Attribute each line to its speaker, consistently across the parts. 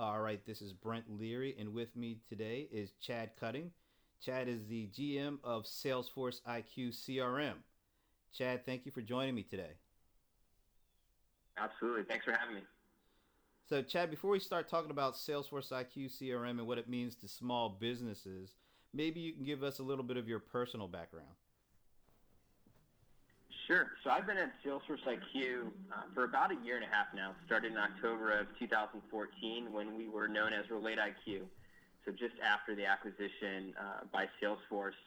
Speaker 1: All right, this is Brent Leary, and with me today is Chad Cutting. Chad is the GM of Salesforce IQ CRM. Chad, thank you for joining me today.
Speaker 2: Absolutely. Thanks for having me.
Speaker 1: So, Chad, before we start talking about Salesforce IQ CRM and what it means to small businesses, maybe you can give us a little bit of your personal background.
Speaker 2: Sure. So I've been at Salesforce IQ uh, for about a year and a half now. Started in October of 2014 when we were known as Relate IQ. So just after the acquisition uh, by Salesforce.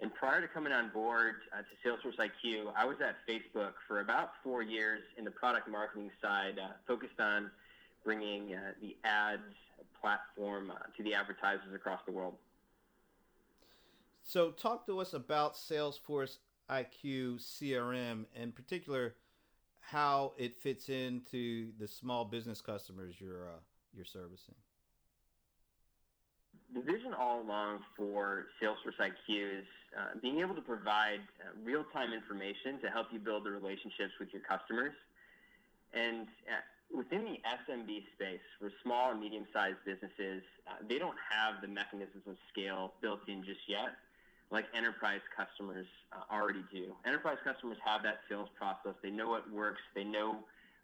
Speaker 2: And prior to coming on board uh, to Salesforce IQ, I was at Facebook for about four years in the product marketing side, uh, focused on bringing uh, the ads platform uh, to the advertisers across the world.
Speaker 1: So, talk to us about Salesforce IQ CRM, in particular, how it fits into the small business customers you're uh, you're servicing.
Speaker 2: The vision all along for Salesforce IQ is uh, being able to provide uh, real-time information to help you build the relationships with your customers. And uh, within the SMB space, for small and medium-sized businesses, uh, they don't have the mechanisms of scale built in just yet like enterprise customers uh, already do. Enterprise customers have that sales process. They know what works. They know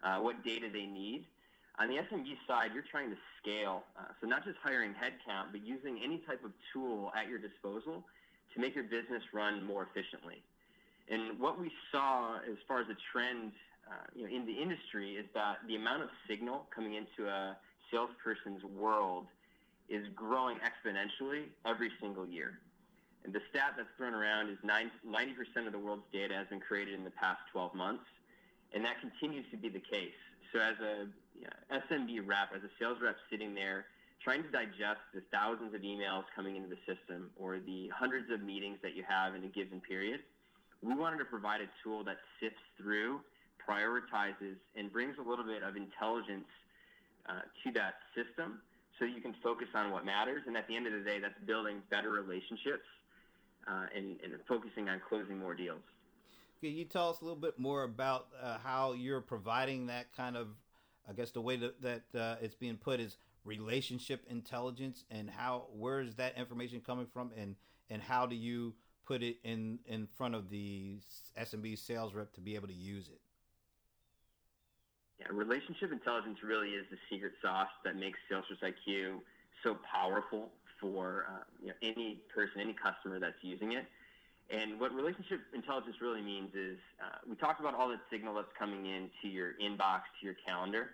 Speaker 2: uh, what data they need. On the SMB side, you're trying to scale. Uh, so not just hiring headcount, but using any type of tool at your disposal to make your business run more efficiently. And what we saw as far as a trend uh, you know, in the industry is that the amount of signal coming into a salesperson's world is growing exponentially every single year. And the stat that's thrown around is 90% of the world's data has been created in the past 12 months, and that continues to be the case. So as a you know, SMB rep, as a sales rep sitting there trying to digest the thousands of emails coming into the system or the hundreds of meetings that you have in a given period, we wanted to provide a tool that sifts through, prioritizes, and brings a little bit of intelligence uh, to that system so you can focus on what matters. And at the end of the day, that's building better relationships uh, and, and, focusing on closing more deals.
Speaker 1: Can you tell us a little bit more about uh, how you're providing that kind of, I guess the way that, that uh, it's being put is relationship intelligence and how, where is that information coming from and, and how do you put it in, in front of the SMB sales rep to be able to use it?
Speaker 2: Yeah, relationship intelligence really is the secret sauce that makes Salesforce IQ so powerful for uh, you know, any person, any customer that's using it. And what relationship intelligence really means is uh, we talked about all the signal that's coming into your inbox, to your calendar.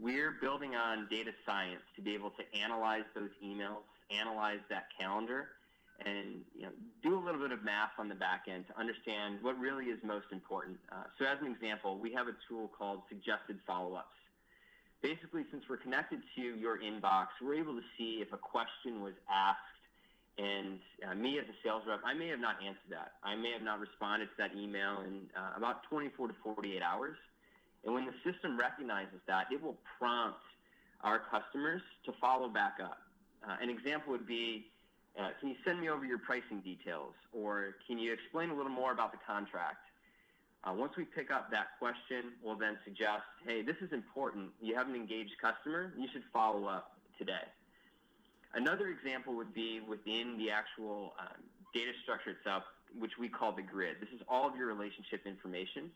Speaker 2: We're building on data science to be able to analyze those emails, analyze that calendar, and you know, do a little bit of math on the back end to understand what really is most important. Uh, so, as an example, we have a tool called suggested follow-ups basically, since we're connected to your inbox, we're able to see if a question was asked. And uh, me as a sales rep, I may have not answered that. I may have not responded to that email in uh, about 24 to 48 hours. And when the system recognizes that, it will prompt our customers to follow back up. Uh, an example would be, uh, can you send me over your pricing details? Or can you explain a little more about the contract? Uh, once we pick up that question, we'll then suggest, hey, this is important. You have an engaged customer. You should follow up today. Another example would be within the actual uh, data structure itself, which we call the grid. This is all of your relationship information.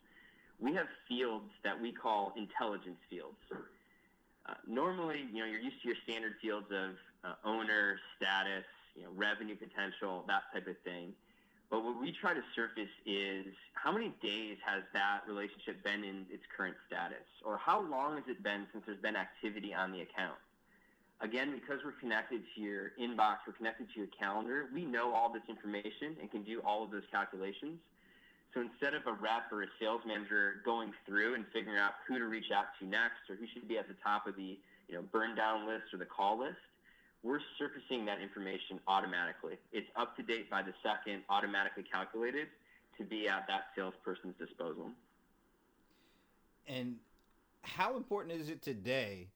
Speaker 2: We have fields that we call intelligence fields. Uh, normally, you know, you're used to your standard fields of uh, owner, status, you know, revenue potential, that type of thing. But what we try to surface is how many days has that relationship been in its current status? Or how long has it been since there's been activity on the account? Again, because we're connected to your inbox, we're connected to your calendar, we know all this information and can do all of those calculations. So instead of a rep or a sales manager going through and figuring out who to reach out to next or who should be at the top of the you know, burn down list or the call list, we're surfacing that information automatically. It's up to date by the second, automatically calculated to be at that salesperson's disposal.
Speaker 1: And how important is it today?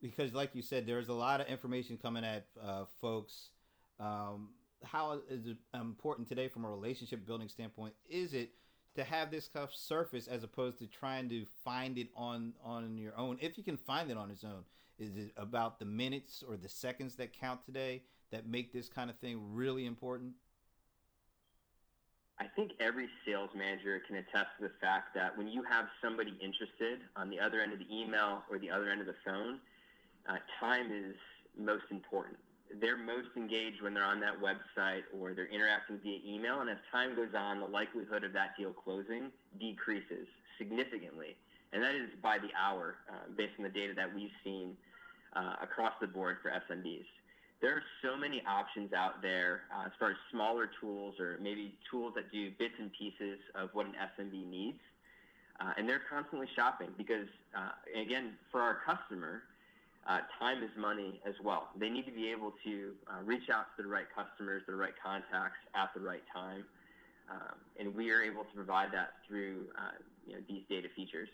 Speaker 1: Because, like you said, there's a lot of information coming at uh, folks. Um, how is it important today from a relationship building standpoint? Is it to have this stuff surface as opposed to trying to find it on on your own if you can find it on its own is it about the minutes or the seconds that count today that make this kind of thing really important
Speaker 2: I think every sales manager can attest to the fact that when you have somebody interested on the other end of the email or the other end of the phone, uh, time is most important. They're most engaged when they're on that website or they're interacting via email, and as time goes on, the likelihood of that deal closing decreases significantly. And that is by the hour, uh, based on the data that we've seen uh, across the board for SMBs there are so many options out there uh, as far as smaller tools or maybe tools that do bits and pieces of what an SMB needs. Uh, and they're constantly shopping because, uh, again, for our customer, uh, time is money as well. They need to be able to uh, reach out to the right customers, the right contacts at the right time. Um, and we are able to provide that through you know, these data features.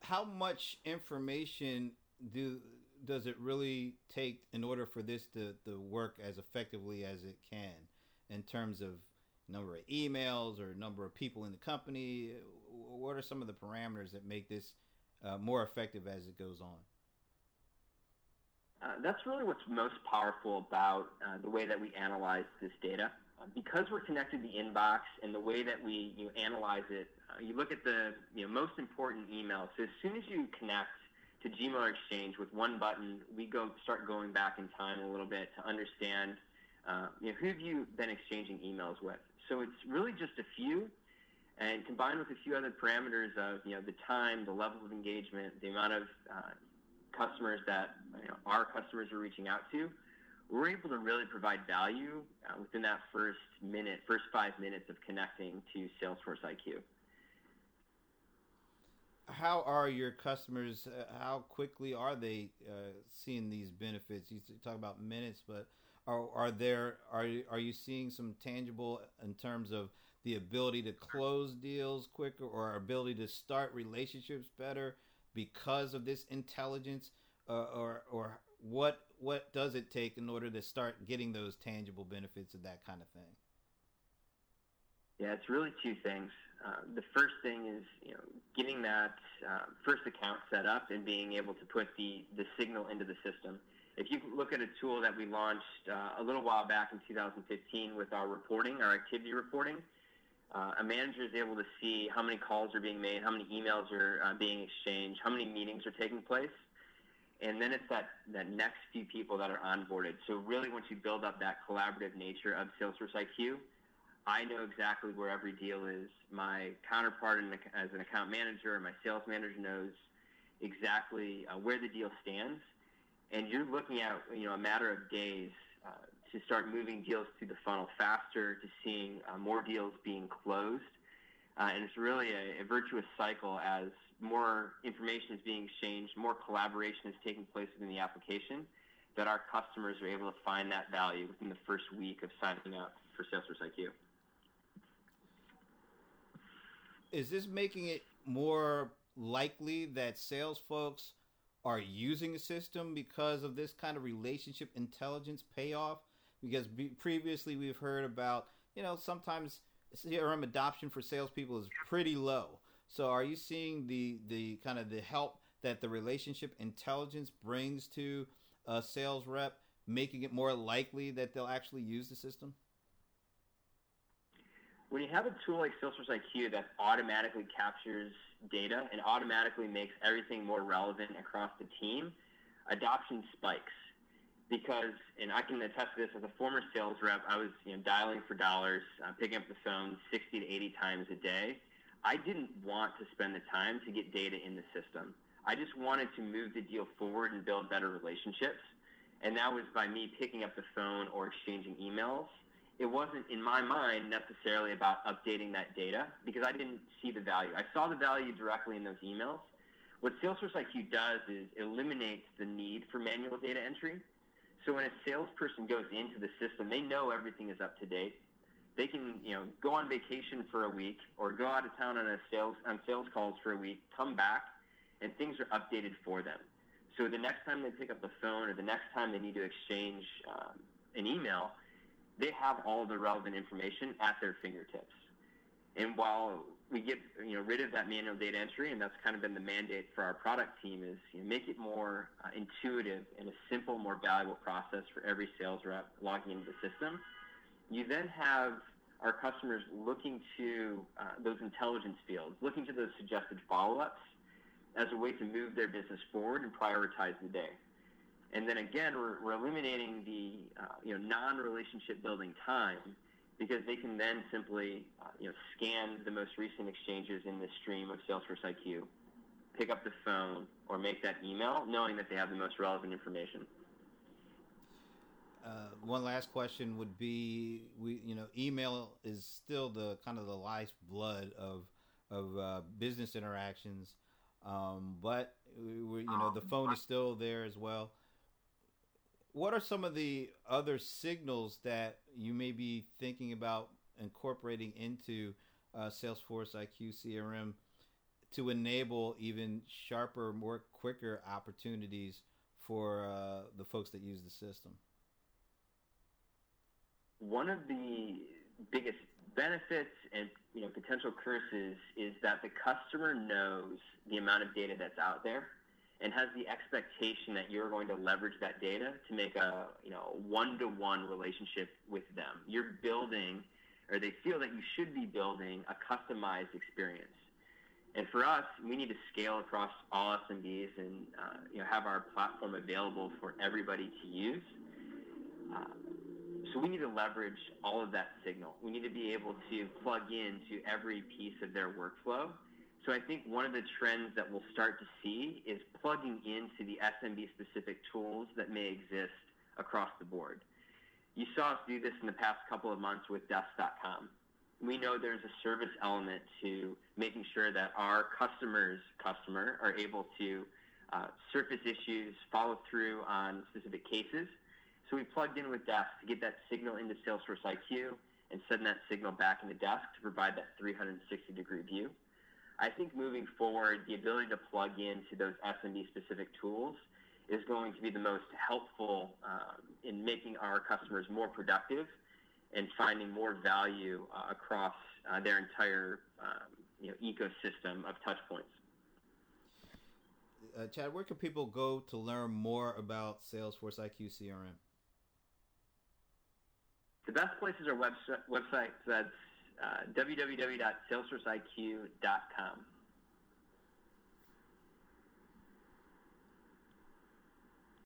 Speaker 1: How much information do does it really take in order for this to, to work as effectively as it can in terms of number of emails or number of people in the company? What are some of the parameters that make this uh, more effective as it goes on?
Speaker 2: Uh, that's really what's most powerful about uh, the way that we analyze this data. Uh, because we're connected to the inbox and the way that we you know, analyze it, uh, you look at the you know, most important emails. So as soon as you connect to Gmail Exchange with one button, we go start going back in time a little bit to understand, uh, you know, who have you been exchanging emails with? So it's really just a few, and combined with a few other parameters of, you know, the time, the level of engagement, the amount of uh, customers that you know, our customers are reaching out to, we're able to really provide value uh, within that first minute, first five minutes of connecting to Salesforce IQ
Speaker 1: how are your customers? Uh, how quickly are they uh, seeing these benefits? You talk about minutes, but are are there are are you seeing some tangible in terms of the ability to close deals quicker or ability to start relationships better because of this intelligence, uh, or or what what does it take in order to start getting those tangible benefits of that kind of thing?
Speaker 2: Yeah, it's really two things. Uh, the first thing is you know getting that uh, first account set up and being able to put the the signal into the system. If you look at a tool that we launched uh, a little while back in 2015 with our reporting, our activity reporting, uh, a manager is able to see how many calls are being made, how many emails are uh, being exchanged, how many meetings are taking place, and then it's that that next few people that are onboarded. So really, once you build up that collaborative nature of Salesforce IQ I know exactly where every deal is. My counterpart in, as an account manager, my sales manager knows exactly uh, where the deal stands, and you're looking at you know a matter of days uh, to start moving deals through the funnel faster, to seeing uh, more deals being closed, uh, and it's really a, a virtuous cycle as more information is being exchanged, more collaboration is taking place within the application, that our customers are able to find that value within the first week of signing up for Salesforce IQ
Speaker 1: is this making it more likely that sales folks are using a system because of this kind of relationship intelligence payoff? Because previously we've heard about, you know, sometimes CRM adoption for salespeople is pretty low. So are you seeing the the kind of the help that the relationship intelligence brings to a sales rep, making it more likely that they'll actually use the system?
Speaker 2: When you have a tool like Salesforce IQ that automatically captures data and automatically makes everything more relevant across the team, adoption spikes. Because, and I can attest to this as a former sales rep, I was you know, dialing for dollars, uh, picking up the phone 60 to 80 times a day. I didn't want to spend the time to get data in the system. I just wanted to move the deal forward and build better relationships. And that was by me picking up the phone or exchanging emails it wasn't in my mind necessarily about updating that data because I didn't see the value. I saw the value directly in those emails. What Salesforce IQ does is eliminates the need for manual data entry. So when a salesperson goes into the system, they know everything is up to date. They can, you know, go on vacation for a week or go out of town on a sales on sales calls for a week, come back, and things are updated for them. So the next time they pick up the phone or the next time they need to exchange um, an email, they have all the relevant information at their fingertips. And while we get you know rid of that manual data entry, and that's kind of been the mandate for our product team is you know, make it more uh, intuitive and a simple, more valuable process for every sales rep logging into the system. You then have our customers looking to uh, those intelligence fields, looking to those suggested follow-ups as a way to move their business forward and prioritize the day. And then again, we're, we're eliminating the uh, you know non-relationship building time because they can then simply uh, you know scan the most recent exchanges in the stream of Salesforce IQ, pick up the phone, or make that email, knowing that they have the most relevant information.
Speaker 1: Uh, one last question would be: we, you know, email is still the kind of the lifeblood of of uh, business interactions, um, but we, you know, the phone is still there as well what are some of the other signals that you may be thinking about incorporating into uh, Salesforce IQ CRM to enable even sharper, more quicker opportunities for uh, the folks that use the system?
Speaker 2: One of the biggest benefits and you know potential curses is that the customer knows the amount of data that's out there and has the expectation that you're going to leverage that data to make a you know one-to-one relationship with them. You're building, or they feel that you should be building a customized experience. And for us, we need to scale across all SMBs and uh, you know have our platform available for everybody to use. Uh, so we need to leverage all of that signal. We need to be able to plug into every piece of their workflow so I think one of the trends that we'll start to see is plugging into the SMB specific tools that may exist across the board. You saw us do this in the past couple of months with Desk.com. We know there's a service element to making sure that our customers' customer are able to uh, surface issues, follow through on specific cases. So we plugged in with Desk to get that signal into Salesforce IQ and send that signal back into Desk to provide that 360 degree view. I think moving forward, the ability to plug into those SMB specific tools is going to be the most helpful um, in making our customers more productive and finding more value uh, across uh, their entire um, you know, ecosystem of touch points.
Speaker 1: Uh, Chad, where can people go to learn more about Salesforce IQ CRM?
Speaker 2: The best place is our website. website that's uh, www.salesforceiq.com.